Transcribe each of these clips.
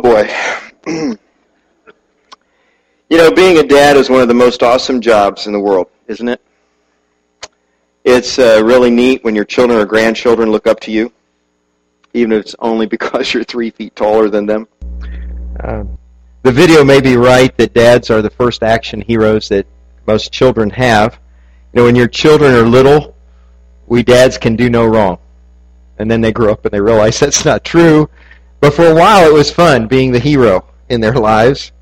Boy. you know, being a dad is one of the most awesome jobs in the world, isn't it? It's uh, really neat when your children or grandchildren look up to you, even if it's only because you're three feet taller than them. Uh, the video may be right that dads are the first action heroes that most children have. You know, when your children are little, we dads can do no wrong. And then they grow up and they realize that's not true. But for a while, it was fun being the hero in their lives.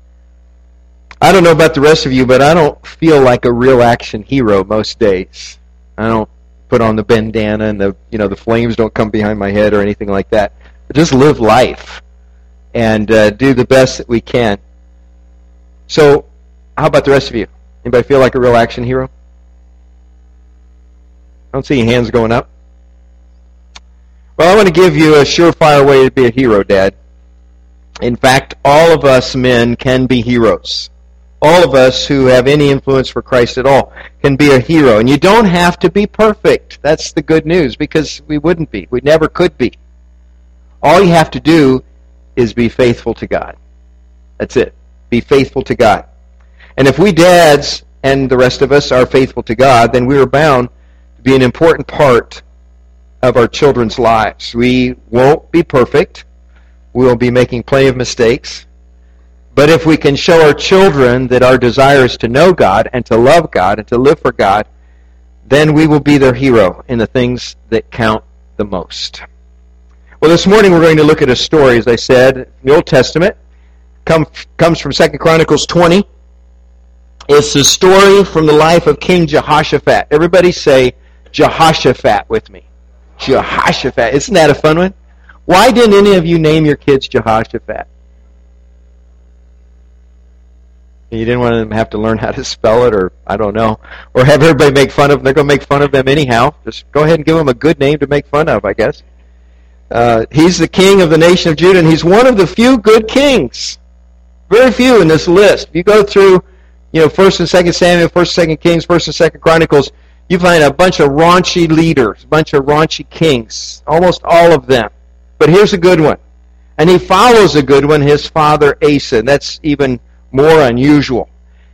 I don't know about the rest of you, but I don't feel like a real action hero most days. I don't put on the bandana and the you know the flames don't come behind my head or anything like that. But just live life and uh, do the best that we can. So, how about the rest of you? Anybody feel like a real action hero? I don't see any hands going up. Well, I want to give you a surefire way to be a hero, Dad. In fact, all of us men can be heroes. All of us who have any influence for Christ at all can be a hero. And you don't have to be perfect. That's the good news because we wouldn't be. We never could be. All you have to do is be faithful to God. That's it. Be faithful to God. And if we dads and the rest of us are faithful to God, then we are bound to be an important part of our children's lives. We won't be perfect. We will be making plenty of mistakes. But if we can show our children that our desire is to know God and to love God and to live for God, then we will be their hero in the things that count the most. Well, this morning we're going to look at a story, as I said, in the Old Testament. Come, comes from 2 Chronicles 20. It's a story from the life of King Jehoshaphat. Everybody say Jehoshaphat with me. Jehoshaphat. Isn't that a fun one? Why didn't any of you name your kids Jehoshaphat? You didn't want them to have to learn how to spell it, or I don't know, or have everybody make fun of them. They're going to make fun of them anyhow. Just go ahead and give them a good name to make fun of, I guess. Uh, he's the king of the nation of Judah, and he's one of the few good kings. Very few in this list. If you go through, you know, First and Second Samuel, First and Second Kings, First and Second Chronicles, you find a bunch of raunchy leaders, a bunch of raunchy kings, almost all of them. But here's a good one. And he follows a good one, his father Asa. That's even more unusual.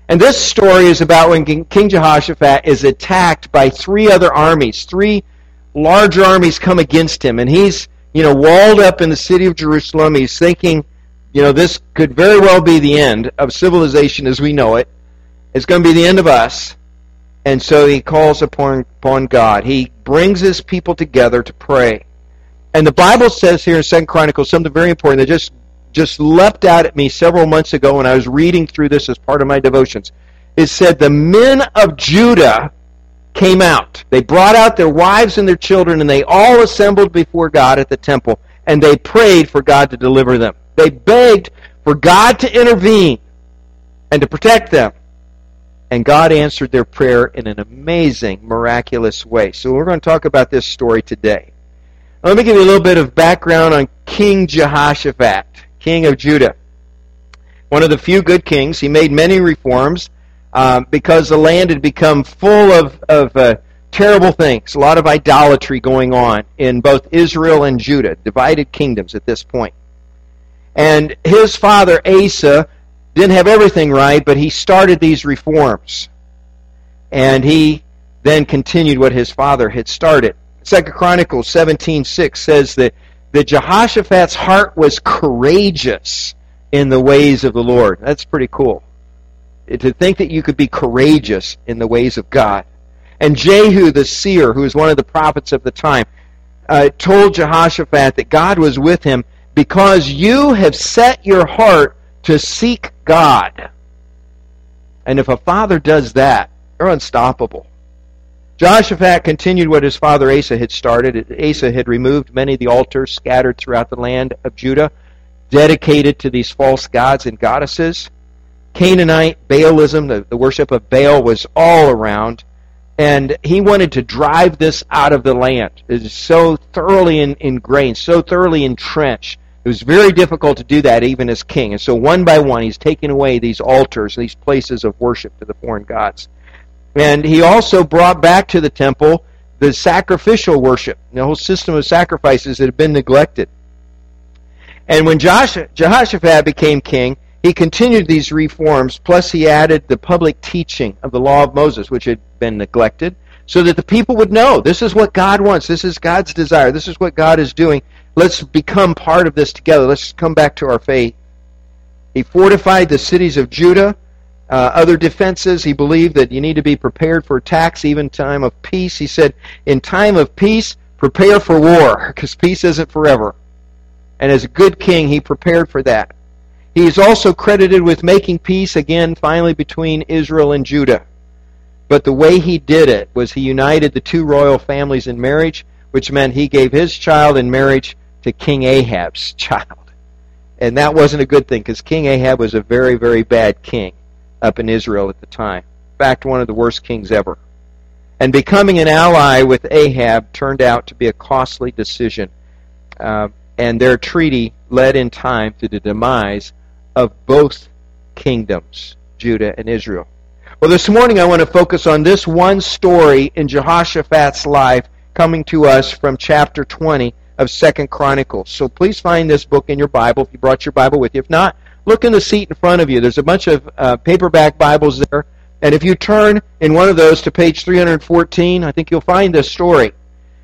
And this story is about when King Jehoshaphat is attacked by three other armies. Three large armies come against him. And he's, you know, walled up in the city of Jerusalem. He's thinking, you know, this could very well be the end of civilization as we know it. It's going to be the end of us. And so he calls upon, upon God. He brings his people together to pray. And the Bible says here in Second Chronicles something very important that just just leapt out at me several months ago when I was reading through this as part of my devotions. It said the men of Judah came out. They brought out their wives and their children and they all assembled before God at the temple and they prayed for God to deliver them. They begged for God to intervene and to protect them. And God answered their prayer in an amazing, miraculous way. So we're going to talk about this story today. Let me give you a little bit of background on King Jehoshaphat, king of Judah. One of the few good kings. He made many reforms um, because the land had become full of, of uh, terrible things, a lot of idolatry going on in both Israel and Judah, divided kingdoms at this point. And his father Asa didn't have everything right, but he started these reforms. And he then continued what his father had started. Second Chronicles 17:6 says that, that Jehoshaphat's heart was courageous in the ways of the Lord. That's pretty cool. To think that you could be courageous in the ways of God. And Jehu the seer, who was one of the prophets of the time, uh, told Jehoshaphat that God was with him because you have set your heart to seek God. And if a father does that, they're unstoppable. Jehoshaphat continued what his father Asa had started. Asa had removed many of the altars scattered throughout the land of Judah, dedicated to these false gods and goddesses. Canaanite Baalism, the, the worship of Baal, was all around. And he wanted to drive this out of the land. It is so thoroughly in, ingrained, so thoroughly entrenched it was very difficult to do that even as king. And so one by one, he's taken away these altars, these places of worship to the foreign gods. And he also brought back to the temple the sacrificial worship, the whole system of sacrifices that had been neglected. And when Jehoshaphat became king, he continued these reforms, plus he added the public teaching of the law of Moses, which had been neglected, so that the people would know this is what God wants, this is God's desire, this is what God is doing. Let's become part of this together. Let's come back to our faith. He fortified the cities of Judah. Uh, other defenses, he believed that you need to be prepared for attacks, even time of peace. He said, in time of peace, prepare for war, because peace isn't forever. And as a good king, he prepared for that. He is also credited with making peace again, finally, between Israel and Judah. But the way he did it was he united the two royal families in marriage, which meant he gave his child in marriage to King Ahab's child. And that wasn't a good thing because King Ahab was a very, very bad king up in Israel at the time. In fact, one of the worst kings ever. And becoming an ally with Ahab turned out to be a costly decision. Uh, and their treaty led in time to the demise of both kingdoms, Judah and Israel. Well, this morning I want to focus on this one story in Jehoshaphat's life coming to us from chapter 20 of Second Chronicles. So please find this book in your Bible if you brought your Bible with you. If not, look in the seat in front of you. There's a bunch of uh, paperback Bibles there. And if you turn in one of those to page 314, I think you'll find this story.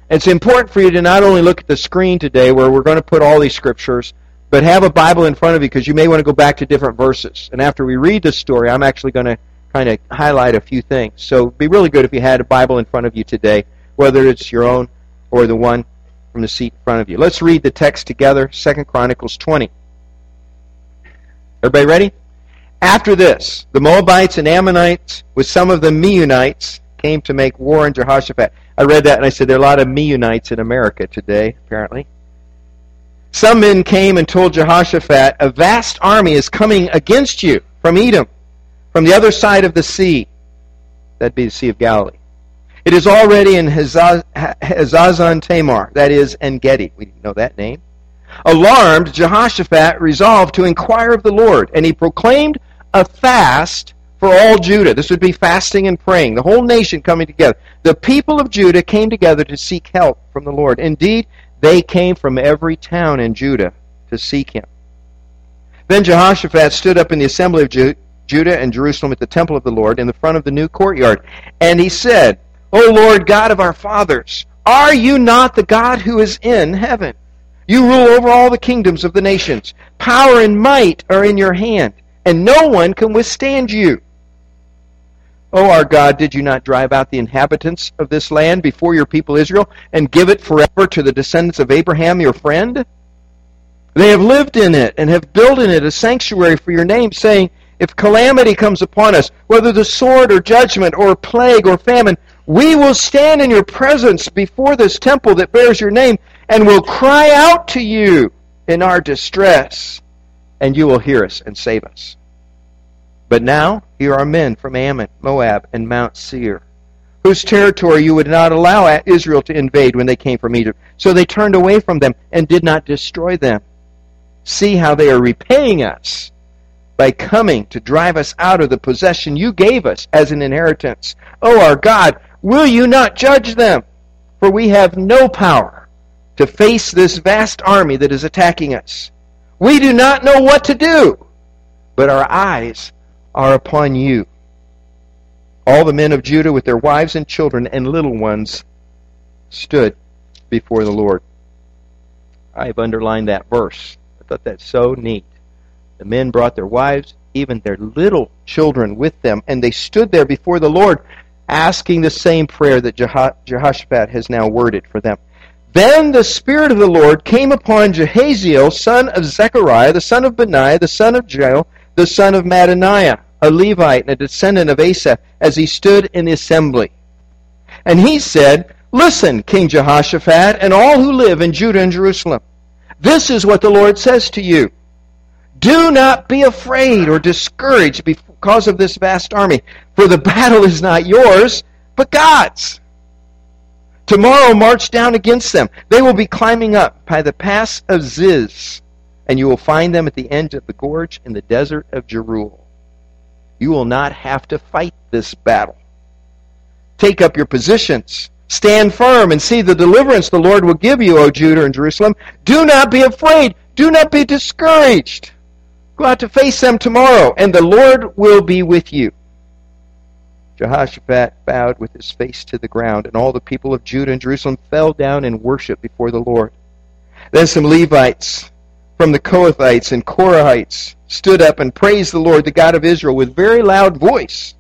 It's important for you to not only look at the screen today where we're going to put all these scriptures, but have a Bible in front of you because you may want to go back to different verses. And after we read this story, I'm actually going to kind of highlight a few things. So it'd be really good if you had a Bible in front of you today, whether it's your own or the one from the seat in front of you. Let's read the text together, Second Chronicles 20. Everybody ready? After this, the Moabites and Ammonites, with some of the Meunites, came to make war on Jehoshaphat. I read that and I said there are a lot of Meunites in America today, apparently. Some men came and told Jehoshaphat, A vast army is coming against you from Edom, from the other side of the sea. That'd be the Sea of Galilee. It is already in Hazazon Tamar, that is, En Gedi. We know that name. Alarmed, Jehoshaphat resolved to inquire of the Lord, and he proclaimed a fast for all Judah. This would be fasting and praying, the whole nation coming together. The people of Judah came together to seek help from the Lord. Indeed, they came from every town in Judah to seek him. Then Jehoshaphat stood up in the assembly of Ju- Judah and Jerusalem at the temple of the Lord in the front of the new courtyard. And he said, O Lord God of our fathers, are you not the God who is in heaven? You rule over all the kingdoms of the nations. Power and might are in your hand, and no one can withstand you. O our God, did you not drive out the inhabitants of this land before your people Israel and give it forever to the descendants of Abraham, your friend? They have lived in it and have built in it a sanctuary for your name, saying, If calamity comes upon us, whether the sword or judgment or plague or famine, we will stand in your presence before this temple that bears your name and will cry out to you in our distress, and you will hear us and save us. But now here are men from Ammon, Moab, and Mount Seir, whose territory you would not allow Israel to invade when they came from Egypt. So they turned away from them and did not destroy them. See how they are repaying us by coming to drive us out of the possession you gave us as an inheritance. O our God, will you not judge them? For we have no power to face this vast army that is attacking us. We do not know what to do, but our eyes are upon you. All the men of Judah with their wives and children and little ones stood before the Lord. I've underlined that verse. I thought that's so neat. The men brought their wives, even their little children with them, and they stood there before the Lord, asking the same prayer that Jehoshaphat has now worded for them. Then the Spirit of the Lord came upon Jahaziel, son of Zechariah, the son of Benaiah, the son of Jael, the son of Mattaniah, a Levite and a descendant of Asaph, as he stood in the assembly. And he said, Listen, King Jehoshaphat, and all who live in Judah and Jerusalem. This is what the Lord says to you. Do not be afraid or discouraged because of this vast army, for the battle is not yours, but God's. Tomorrow march down against them. They will be climbing up by the pass of Ziz and you will find them at the end of the gorge in the desert of Jeruel. You will not have to fight this battle. Take up your positions. Stand firm and see the deliverance the Lord will give you, O Judah and Jerusalem. Do not be afraid, Do not be discouraged. Go out to face them tomorrow, and the Lord will be with you. Jehoshaphat bowed with his face to the ground, and all the people of Judah and Jerusalem fell down and worshiped before the Lord. Then some Levites from the Kohathites and Korahites stood up and praised the Lord, the God of Israel, with very loud voice.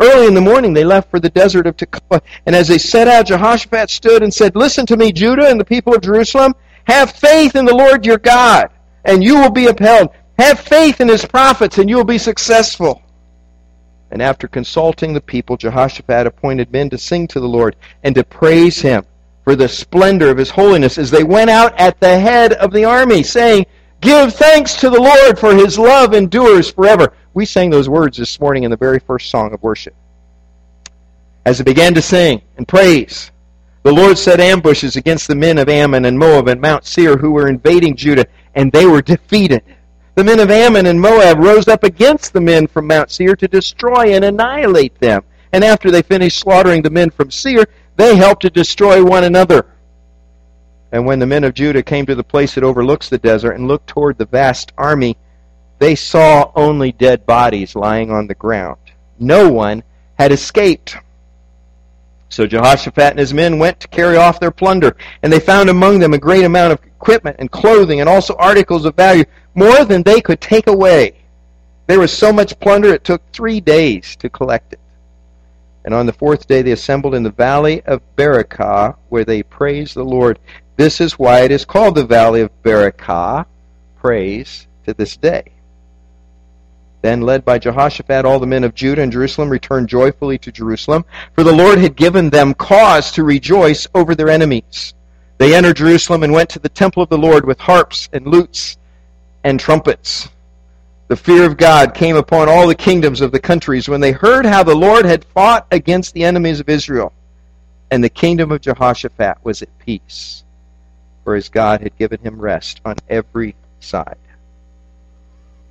Early in the morning they left for the desert of Tekoa, and as they set out, Jehoshaphat stood and said, Listen to me, Judah and the people of Jerusalem. Have faith in the Lord your God, and you will be upheld. Have faith in his prophets, and you will be successful. And after consulting the people, Jehoshaphat appointed men to sing to the Lord and to praise him for the splendor of his holiness as they went out at the head of the army, saying, Give thanks to the Lord, for his love endures forever. We sang those words this morning in the very first song of worship. As they began to sing and praise, the Lord set ambushes against the men of Ammon and Moab and Mount Seir who were invading Judah, and they were defeated. The men of Ammon and Moab rose up against the men from Mount Seir to destroy and annihilate them. And after they finished slaughtering the men from Seir, they helped to destroy one another. And when the men of Judah came to the place that overlooks the desert and looked toward the vast army, they saw only dead bodies lying on the ground. No one had escaped. So Jehoshaphat and his men went to carry off their plunder, and they found among them a great amount of equipment and clothing, and also articles of value, more than they could take away. There was so much plunder it took three days to collect it. And on the fourth day they assembled in the valley of Beracah, where they praised the Lord. This is why it is called the valley of Beracah, praise to this day. Then, led by Jehoshaphat, all the men of Judah and Jerusalem returned joyfully to Jerusalem, for the Lord had given them cause to rejoice over their enemies. They entered Jerusalem and went to the temple of the Lord with harps and lutes and trumpets. The fear of God came upon all the kingdoms of the countries when they heard how the Lord had fought against the enemies of Israel. And the kingdom of Jehoshaphat was at peace, for his God had given him rest on every side.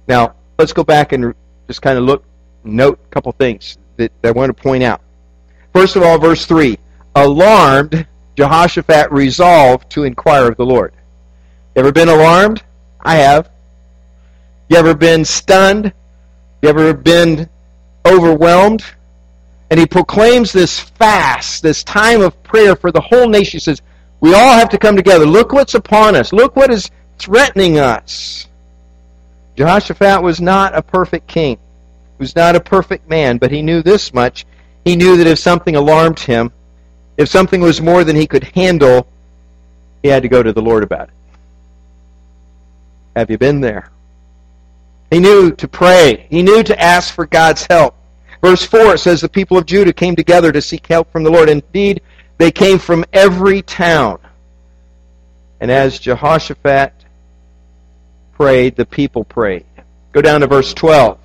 Now, let's go back and just kind of look, note a couple things that, that I want to point out. First of all, verse 3 Alarmed, Jehoshaphat resolved to inquire of the Lord. Ever been alarmed? I have. You ever been stunned? You ever been overwhelmed? And he proclaims this fast, this time of prayer for the whole nation. He says, We all have to come together. Look what's upon us. Look what is threatening us. Jehoshaphat was not a perfect king. He was not a perfect man, but he knew this much. He knew that if something alarmed him, if something was more than he could handle, he had to go to the Lord about it. Have you been there? He knew to pray. He knew to ask for God's help. Verse 4 says the people of Judah came together to seek help from the Lord. Indeed, they came from every town. And as Jehoshaphat prayed, the people prayed. Go down to verse 12.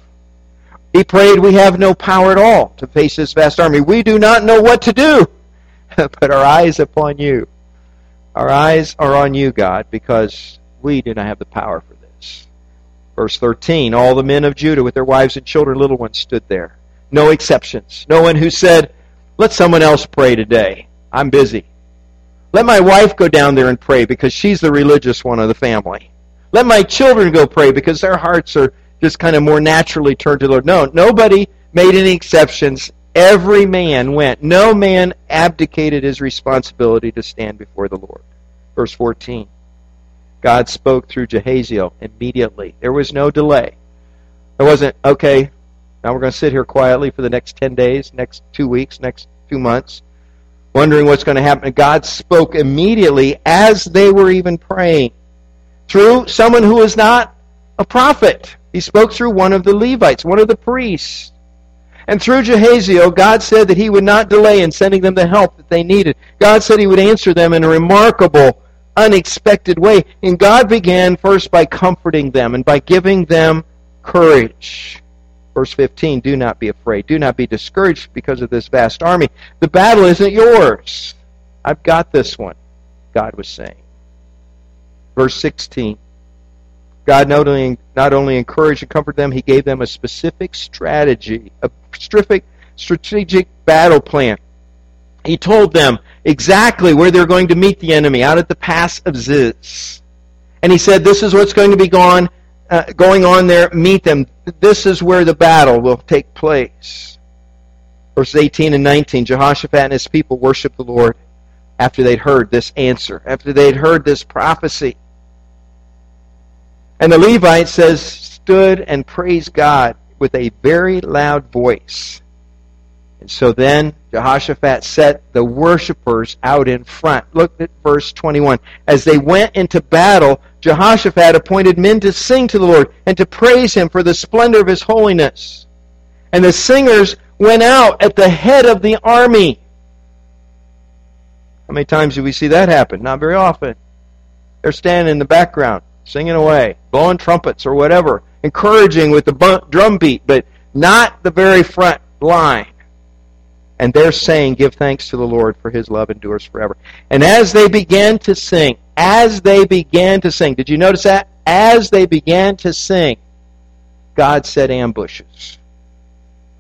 He prayed, We have no power at all to face this vast army. We do not know what to do. but our eyes upon you. Our eyes are on you, God, because we do not have the power for this. Verse 13 All the men of Judah with their wives and children, little ones, stood there. No exceptions. No one who said, Let someone else pray today. I'm busy. Let my wife go down there and pray because she's the religious one of the family. Let my children go pray because their hearts are just kind of more naturally turned to the Lord. No, nobody made any exceptions. Every man went. No man abdicated his responsibility to stand before the Lord. Verse 14. God spoke through Jahaziel immediately. There was no delay. There wasn't, okay, now we're going to sit here quietly for the next 10 days, next two weeks, next two months, wondering what's going to happen. God spoke immediately as they were even praying through someone who is not a prophet. He spoke through one of the Levites, one of the priests. And through Jahaziel, God said that he would not delay in sending them the help that they needed. God said he would answer them in a remarkable, unexpected way. And God began first by comforting them and by giving them courage. Verse 15, do not be afraid. Do not be discouraged because of this vast army. The battle isn't yours. I've got this one, God was saying. Verse 16. God not only, not only encouraged and comforted them, He gave them a specific strategy, a specific strategic battle plan. He told them exactly where they're going to meet the enemy, out at the pass of Ziz. And he said, This is what's going to be gone, uh, going on there. Meet them. This is where the battle will take place. Verses 18 and 19 Jehoshaphat and his people worshiped the Lord after they'd heard this answer, after they'd heard this prophecy. And the Levite says, stood and praised God with a very loud voice. And so then Jehoshaphat set the worshippers out in front. Look at verse 21. As they went into battle, Jehoshaphat appointed men to sing to the Lord and to praise him for the splendor of his holiness. And the singers went out at the head of the army. How many times do we see that happen? Not very often. They're standing in the background, singing away, blowing trumpets or whatever, encouraging with the drum beat, but not the very front line. And they're saying, Give thanks to the Lord, for his love endures forever. And as they began to sing, as they began to sing, did you notice that? As they began to sing, God set ambushes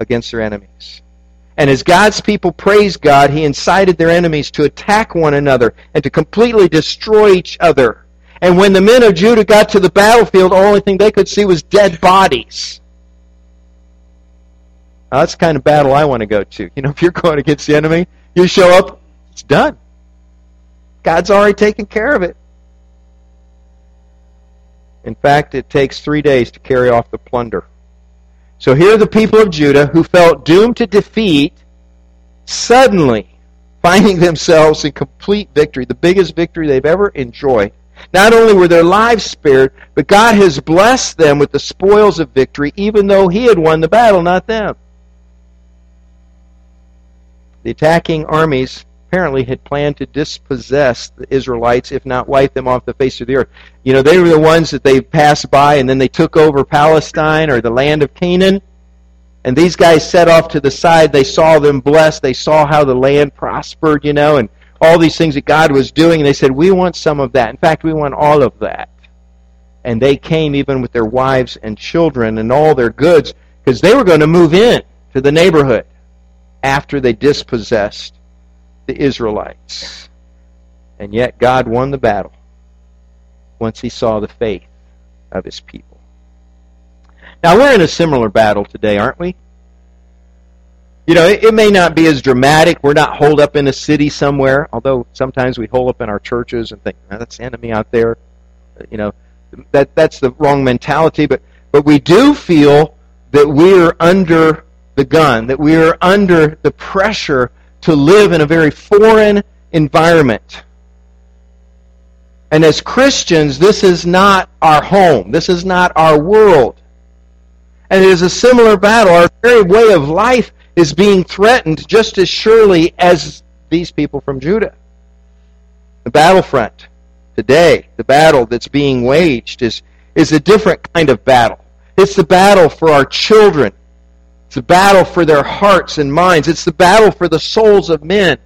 against their enemies. And as God's people praised God, He incited their enemies to attack one another and to completely destroy each other. And when the men of Judah got to the battlefield, the only thing they could see was dead bodies. Now, that's the kind of battle I want to go to. You know, if you're going against the enemy, you show up, it's done. God's already taken care of it. In fact, it takes three days to carry off the plunder. So here are the people of Judah who felt doomed to defeat, suddenly finding themselves in complete victory, the biggest victory they've ever enjoyed. Not only were their lives spared, but God has blessed them with the spoils of victory, even though He had won the battle, not them. The attacking armies apparently had planned to dispossess the Israelites, if not wipe them off the face of the earth. You know, they were the ones that they passed by and then they took over Palestine or the land of Canaan. And these guys set off to the side. They saw them blessed. They saw how the land prospered, you know, and all these things that God was doing. And they said, We want some of that. In fact, we want all of that. And they came even with their wives and children and all their goods because they were going to move in to the neighborhood after they dispossessed the Israelites. And yet God won the battle once he saw the faith of his people. Now we're in a similar battle today, aren't we? You know, it, it, may not be as dramatic. We're not holed up in a city somewhere, although sometimes we hole up in our churches and think, oh, that's the enemy out there. Uh, you know, that that's the wrong mentality. But but we do feel that we're under the gun, that we are under the pressure to live in a very foreign environment. And as Christians, this is not our home. This is not our world. And it is a similar battle. Our very way of life is being threatened just as surely as these people from Judah. The battlefront today, the battle that's being waged, is, is a different kind of battle. It's the battle for our children it's a battle for their hearts and minds. It's the battle for the souls of men.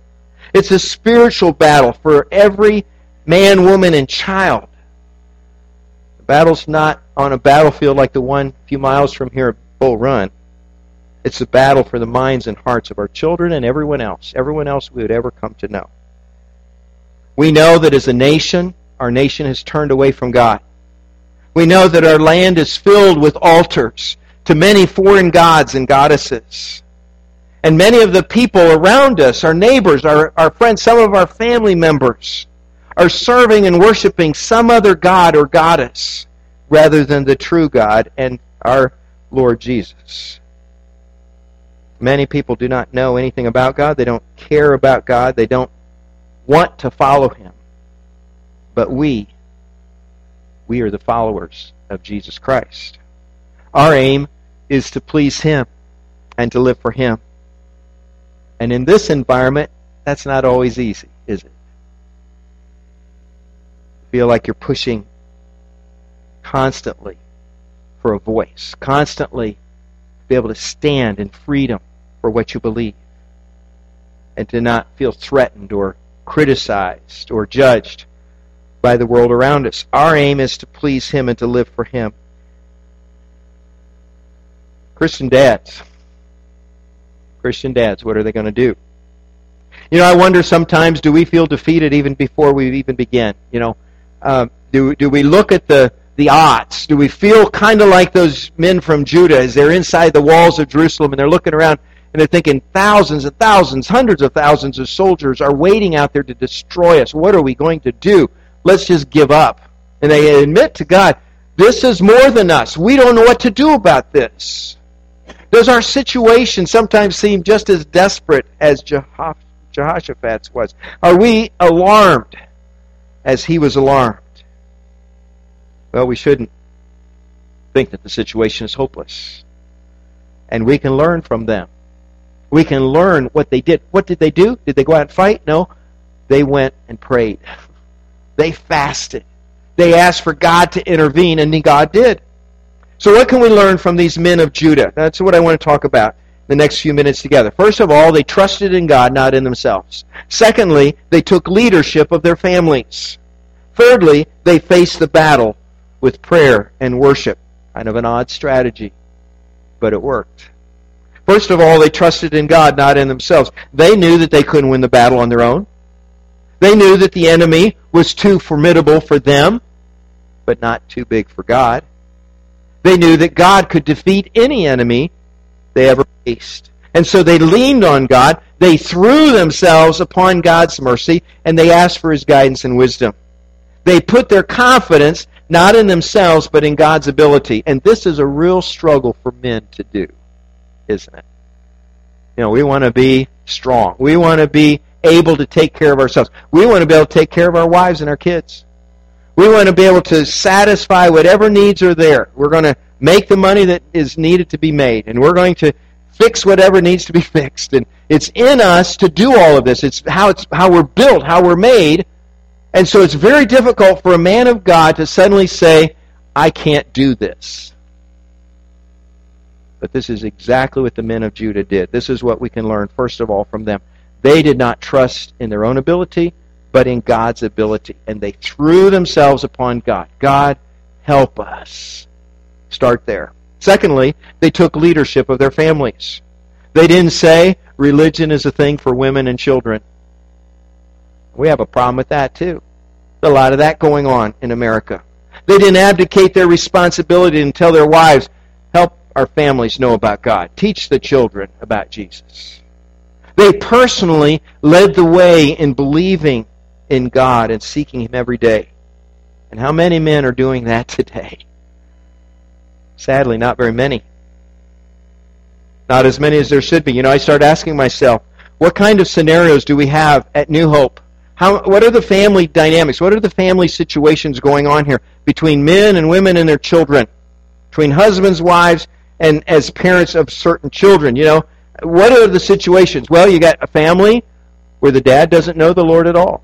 It's a spiritual battle for every man, woman, and child. The battle's not on a battlefield like the one a few miles from here at Bull Run. It's a battle for the minds and hearts of our children and everyone else, everyone else we would ever come to know. We know that as a nation, our nation has turned away from God. We know that our land is filled with altars to many foreign gods and goddesses. And many of the people around us, our neighbors, our, our friends, some of our family members, are serving and worshiping some other god or goddess rather than the true God and our Lord Jesus. Many people do not know anything about God. They don't care about God. They don't want to follow Him. But we, we are the followers of Jesus Christ. Our aim is to please Him and to live for Him. And in this environment, that's not always easy, is it? Feel like you're pushing constantly for a voice, constantly be able to stand in freedom for what you believe, and to not feel threatened or criticized or judged by the world around us. Our aim is to please Him and to live for Him. Christian dads. Christian dads, what are they going to do? You know, I wonder sometimes, do we feel defeated even before we even begin? You know, um, Do, do we look at the, the odds? Do we feel kind of like those men from Judah as they're inside the walls of Jerusalem and they're looking around and they're thinking thousands and thousands, hundreds of thousands of soldiers are waiting out there to destroy us. What are we going to do? Let's just give up. And they admit to God, this is more than us. We don't know what to do about this. Does our situation sometimes seem just as desperate as Jehoshaphat's was? Are we alarmed as he was alarmed? Well, we shouldn't think that the situation is hopeless. And we can learn from them. We can learn what they did. What did they do? Did they go out and fight? No. They went and prayed. They fasted. They asked for God to intervene, and God did. So, what can we learn from these men of Judah? That's what I want to talk about the next few minutes together. First of all, they trusted in God, not in themselves. Secondly, they took leadership of their families. Thirdly, they faced the battle with prayer and worship. Kind of an odd strategy, but it worked. First of all, they trusted in God, not in themselves. They knew that they couldn't win the battle on their own. They knew that the enemy was too formidable for them, but not too big for God. They knew that God could defeat any enemy they ever faced. And so they leaned on God. They threw themselves upon God's mercy, and they asked for His guidance and wisdom. They put their confidence not in themselves, but in God's ability. And this is a real struggle for men to do, isn't it? You know, we want to be strong. We want to be able to take care of ourselves. We want to be able to take care of our wives and our kids. We want to be able to satisfy whatever needs are there. We're going to make the money that is needed to be made, and we're going to fix whatever needs to be fixed. And it's in us to do all of this. It's how it's how we're built, how we're made. And so it's very difficult for a man of God to suddenly say, I can't do this. But this is exactly what the men of Judah did. This is what we can learn, first of all, from them. They did not trust in their own ability, but in God's ability. And they threw themselves upon God. God, help us. Start there. Secondly, they took leadership of their families. They didn't say religion is a thing for women and children. We have a problem with that too. A lot of that going on in America. They didn't abdicate their responsibility and tell their wives, help our families know about God. Teach the children about Jesus. They personally led the way in believing in God and seeking Him every day. And how many men are doing that today? Sadly, not very many. Not as many as there should be. You know, I start asking myself, what kind of scenarios do we have at New Hope? How, what are the family dynamics? What are the family situations going on here between men and women and their children? Between husbands, wives, and as parents of certain children? You know, what are the situations? Well, you got a family where the dad doesn't know the Lord at all.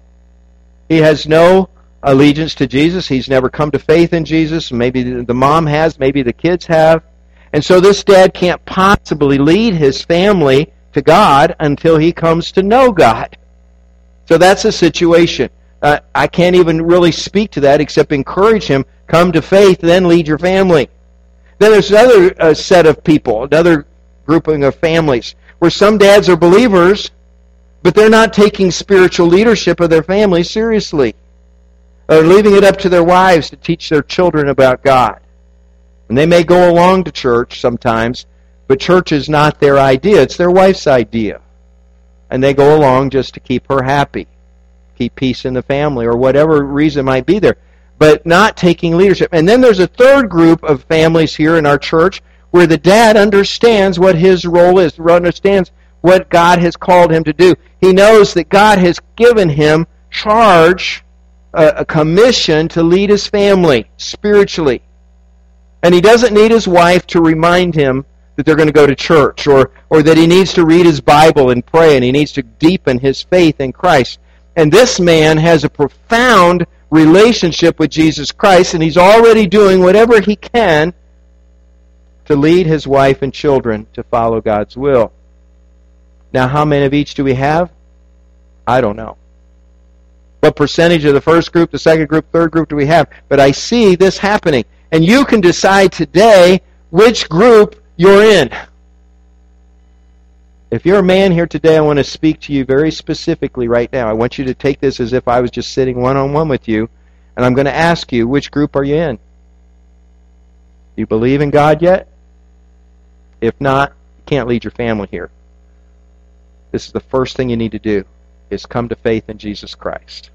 He has no allegiance to Jesus. He's never come to faith in Jesus. Maybe the mom has, maybe the kids have. And so this dad can't possibly lead his family to God until he comes to know God. So that's a situation. Uh, I can't even really speak to that except encourage him, come to faith, then lead your family. Then there's another uh, set of people, another grouping of families, where some dads are believers, but they're not taking spiritual leadership of their family seriously. They're leaving it up to their wives to teach their children about God. And they may go along to church sometimes, but church is not their idea. It's their wife's idea. And they go along just to keep her happy, keep peace in the family, or whatever reason might be there, but not taking leadership. And then there's a third group of families here in our church where the dad understands what his role is, understands what God has called him to do. He knows that God has given him charge a, commission to lead his family spiritually. And he doesn't need his wife to remind him that they're going to go to church or, or that he needs to read his Bible and pray and he needs to deepen his faith in Christ. And this man has a profound relationship with Jesus Christ and he's already doing whatever he can to lead his wife and children to follow God's will. Now, how many of each do we have? I don't know what percentage of the first group, the second group, third group do we have. But I see this happening. And you can decide today which group you're in. If you're a man here today, I want to speak to you very specifically right now. I want you to take this as if I was just sitting one on one with you. And I'm going to ask you, which group are you in? Do you believe in God yet? If not, you can't lead your family here. This is the first thing you need to do is come to faith in Jesus Christ.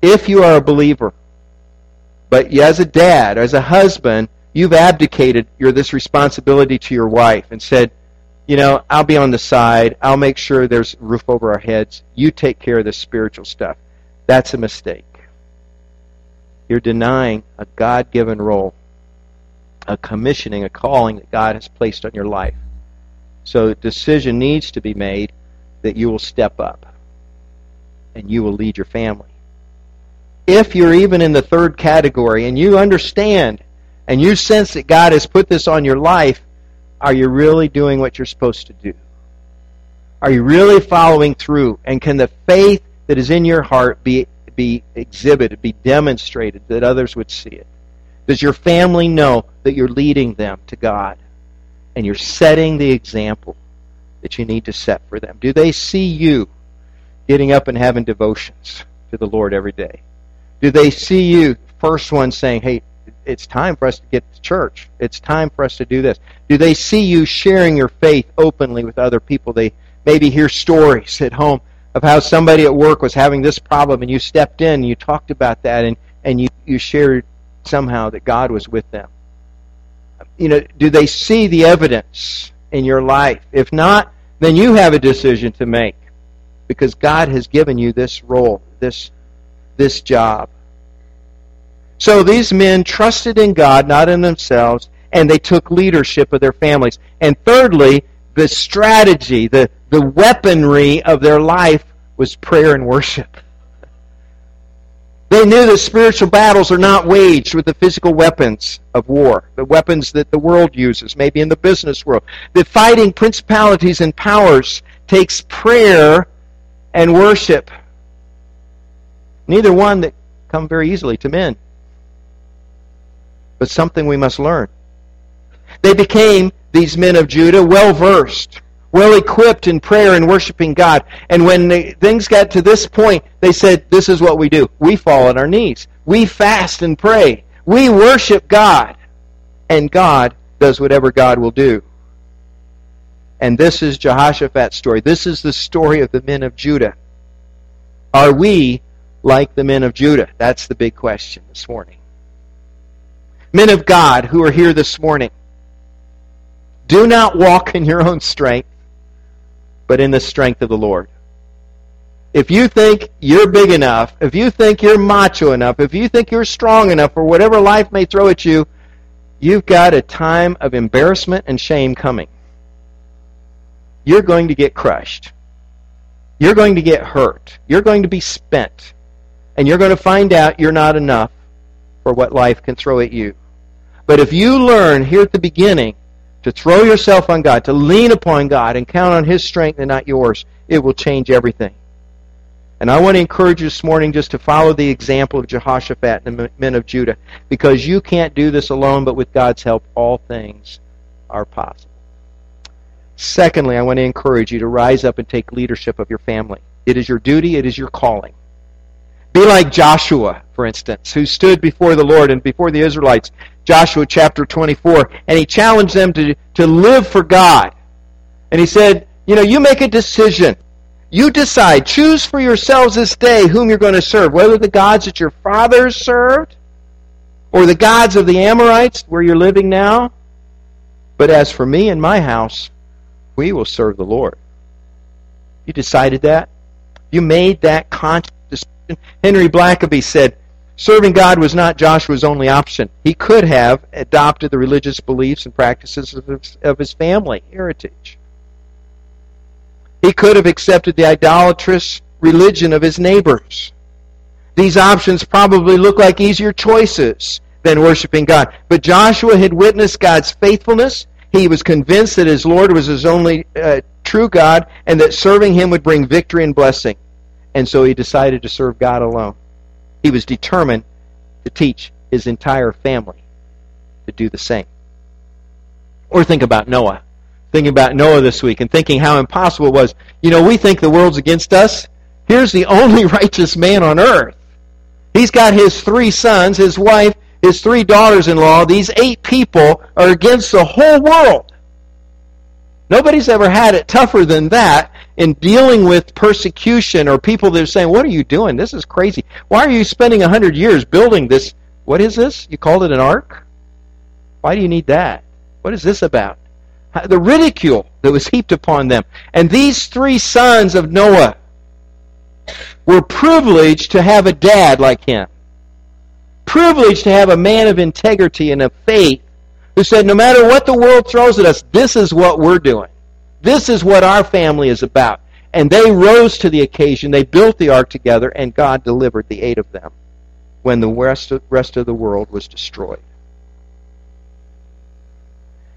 If you are a believer, but as a dad, as a husband, you've abdicated your this responsibility to your wife and said, you know, I'll be on the side. I'll make sure there's roof over our heads. You take care of the spiritual stuff. That's a mistake. You're denying a God given role, a commissioning, a calling that God has placed on your life. So a decision needs to be made that you will step up and you will lead your family. If you're even in the third category and you understand and you sense that God has put this on your life, are you really doing what you're supposed to do? Are you really following through? And can the faith that is in your heart be, be exhibited, be demonstrated, that others would see it? Does your family know that you're leading them to God? And you're setting the example that you need to set for them? Do they see you getting up and having devotions to the Lord every day? Do they see you, first one saying, hey, it's time for us to get to church. It's time for us to do this. Do they see you sharing your faith openly with other people? They maybe hear stories at home of how somebody at work was having this problem and you stepped in and you talked about that and, and you, you shared somehow that God was with them. You know, do they see the evidence in your life? If not, then you have a decision to make because God has given you this role, this this job. So these men trusted in God, not in themselves, and they took leadership of their families. And thirdly, the strategy, the, the weaponry of their life was prayer and worship. They knew that spiritual battles are not waged with the physical weapons of war, the weapons that the world uses, maybe in the business world. That fighting principalities and powers takes prayer and worship. Neither one that come very easily to men but something we must learn. They became, these men of Judah, well versed, well equipped in prayer and worshiping God. And when they, things got to this point, they said, This is what we do. We fall on our knees. We fast and pray. We worship God. And God does whatever God will do. And this is Jehoshaphat's story. This is the story of the men of Judah. Are we like the men of Judah? That's the big question this morning men of God who are here this morning, do not walk in your own strength, but in the strength of the Lord. If you think you're big enough, if you think you're macho enough, if you think you're strong enough for whatever life may throw at you, you've got a time of embarrassment and shame coming. You're going to get crushed. You're going to get hurt. You're going to be spent. And you're going to find out you're not enough for what life can throw at you. But if you learn here at the beginning to throw yourself on God, to lean upon God and count on His strength and not yours, it will change everything. And I want to encourage you this morning just to follow the example of Jehoshaphat and the men of Judah, because you can't do this alone, but with God's help, all things are possible. Secondly, I want to encourage you to rise up and take leadership of your family. It is your duty, it is your calling. Be like Joshua, for instance, who stood before the Lord and before the Israelites Joshua chapter 24, and he challenged them to, to live for God. And he said, you know, you make a decision. You decide, choose for yourselves this day whom you're going to serve, whether the gods that your fathers served or the gods of the Amorites where you're living now. But as for me and my house, we will serve the Lord. You decided that? You made that conscious? Henry Blackaby said, Serving God was not Joshua's only option. He could have adopted the religious beliefs and practices of his family heritage. He could have accepted the idolatrous religion of his neighbors. These options probably look like easier choices than worshiping God. But Joshua had witnessed God's faithfulness. He was convinced that his Lord was his only uh, true God and that serving him would bring victory and blessing. And so he decided to serve God alone. He was determined to teach his entire family to do the same. Or think about Noah. Thinking about Noah this week and thinking how impossible it was. You know, we think the world's against us. Here's the only righteous man on earth. He's got his three sons, his wife, his three daughters in law. These eight people are against the whole world. Nobody's ever had it tougher than that in dealing with persecution or people that are saying, What are you doing? This is crazy. Why are you spending a hundred years building this? What is this? You called it an ark? Why do you need that? What is this about? The ridicule that was heaped upon them. And these three sons of Noah were privileged to have a dad like him. Privileged to have a man of integrity and of faith who said, no matter what the world throws at us, this is what we're doing. This is what our family is about. And they rose to the occasion. They built the ark together, and God delivered the eight of them when the rest of, rest of the world was destroyed.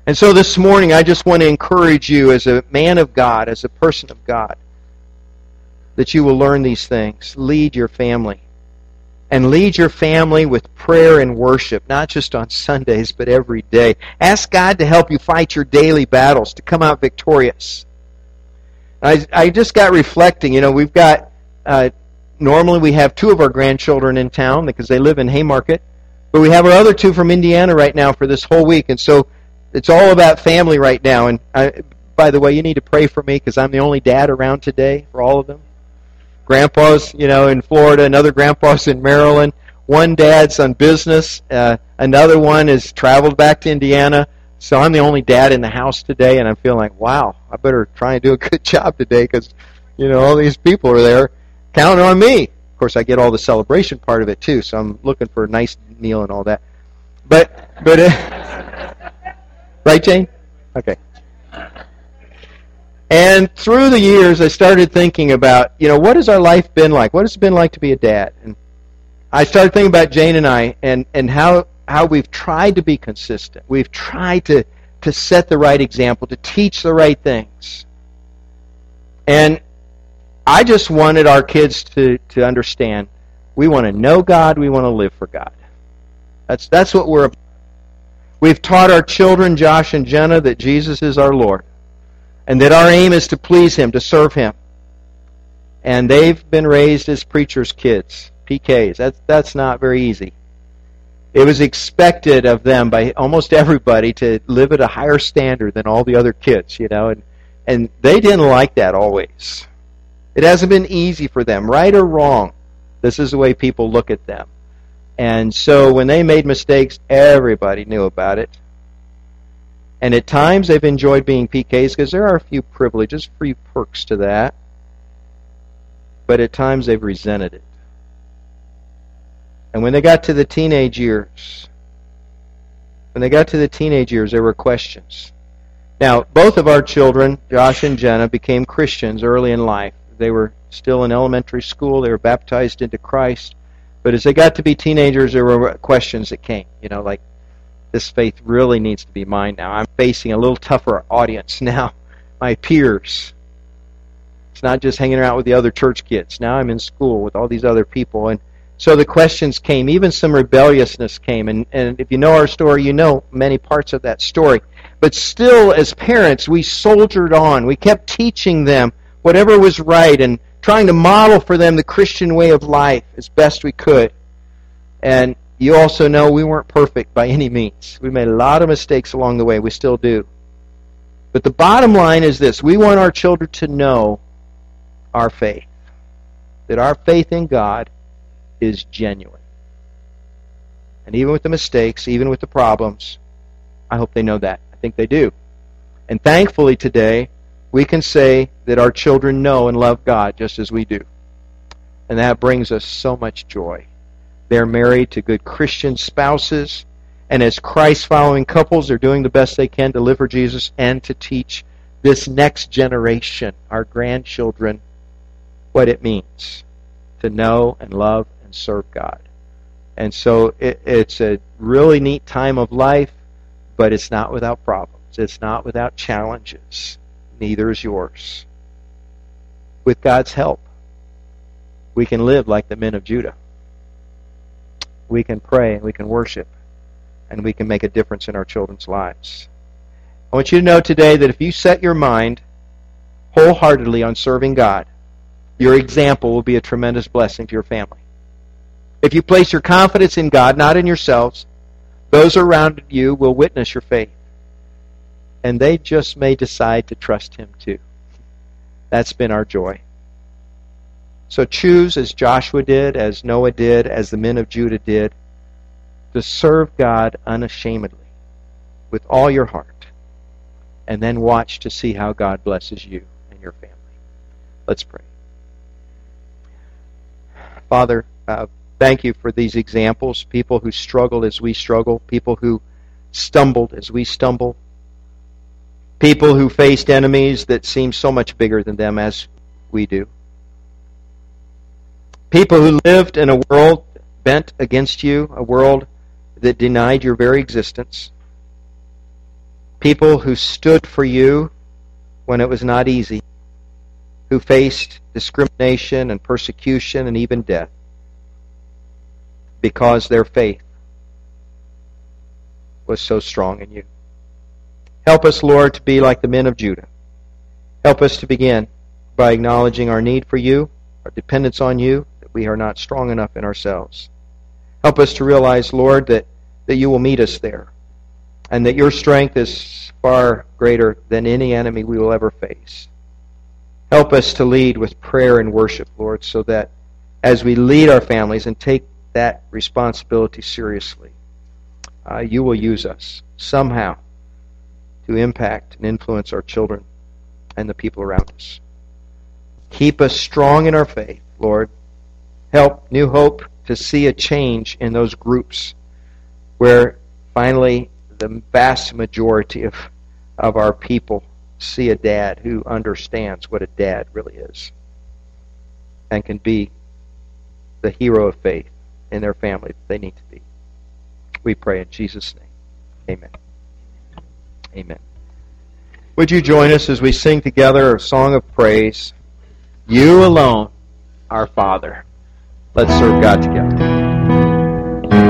And so this morning, I just want to encourage you as a man of God, as a person of God, that you will learn these things. Lead your family. And lead your family with prayer and worship, not just on Sundays, but every day. Ask God to help you fight your daily battles, to come out victorious. I, I just got reflecting, you know, we've got, uh, normally we have two of our grandchildren in town because they live in Haymarket, but we have our other two from Indiana right now for this whole week. And so it's all about family right now. And I, by the way, you need to pray for me because I'm the only dad around today for all of them. Grandpa's, you know, in Florida, another grandpa's in Maryland. One dad's on business. Uh, another one has traveled back to Indiana. So I'm the only dad in the house today, and I'm feeling like, wow, I better try and do a good job today because, you know, all these people are there counting on me. Of course, I get all the celebration part of it too, so I'm looking for a nice meal and all that. But, but. Uh, Right, Jane? Okay. And through the years, I started thinking about, you know, what has our life been like? What has it been like to be a dad? And I started thinking about Jane and I and, and how, how we've tried to be consistent. We've tried to, to set the right example, to teach the right things. And I just wanted our kids to, to understand we want to know God, we want to live for God. That's, that's what we're about. We've taught our children, Josh and Jenna, that Jesus is our Lord and that our aim is to please Him, to serve Him. And they've been raised as preachers' kids, PKs. That's, that's not very easy. It was expected of them by almost everybody to live at a higher standard than all the other kids, you know, and, and they didn't like that always. It hasn't been easy for them, right or wrong. This is the way people look at them. And so when they made mistakes, everybody knew about it. And at times they've enjoyed being PKs because there are a few privileges, free perks to that. But at times they've resented it. And when they got to the teenage years, when they got to the teenage years, there were questions. Now, both of our children, Josh and Jenna, became Christians early in life. They were still in elementary school. They were baptized into Christ. But as they got to be teenagers, there were questions that came. You know, like, this faith really needs to be mine now. I'm facing a little tougher audience now. My peers. It's not just hanging around with the other church kids. Now I'm in school with all these other people. And so the questions came. Even some rebelliousness came. And, and if you know our story, you know many parts of that story. But still, as parents, we soldiered on. We kept teaching them whatever was right and trying to model for them the Christian way of life as best we could. And you also know we weren't perfect by any means. We made a lot of mistakes along the way. We still do. But the bottom line is this we want our children to know our faith, that our faith in God is genuine. And even with the mistakes, even with the problems, I hope they know that. I think they do. And thankfully today, we can say that our children know and love God just as we do. And that brings us so much joy. They're married to good Christian spouses, and as Christ following couples, they're doing the best they can to live for Jesus and to teach this next generation, our grandchildren, what it means to know and love and serve God. And so it, it's a really neat time of life, but it's not without problems. It's not without challenges neither is yours. With God's help, we can live like the men of Judah. We can pray and we can worship and we can make a difference in our children's lives. I want you to know today that if you set your mind wholeheartedly on serving God, your example will be a tremendous blessing to your family. If you place your confidence in God, not in yourselves, those around you will witness your faith. And they just may decide to trust Him too. That's been our joy. So choose as Joshua did, as Noah did, as the men of Judah did, to serve God unashamedly with all your heart, and then watch to see how God blesses you and your family. Let's pray. Father, uh, thank you for these examples people who struggled as we struggle, people who stumbled as we stumble, people who faced enemies that seem so much bigger than them as we do. People who lived in a world bent against you, a world that denied your very existence. People who stood for you when it was not easy, who faced discrimination and persecution and even death because their faith was so strong in you. Help us, Lord, to be like the men of Judah. Help us to begin by acknowledging our need for you, our dependence on you, we are not strong enough in ourselves. Help us to realize, Lord, that, that you will meet us there, and that your strength is far greater than any enemy we will ever face. Help us to lead with prayer and worship, Lord, so that as we lead our families and take that responsibility seriously, uh, you will use us somehow to impact and influence our children and the people around us. Keep us strong in our faith, Lord. Help New Hope to see a change in those groups where finally the vast majority of, of our people see a dad who understands what a dad really is and can be the hero of faith in their family that they need to be. We pray in Jesus' name. Amen. Amen. Would you join us as we sing together a song of praise? You alone, our Father. Let's serve God together.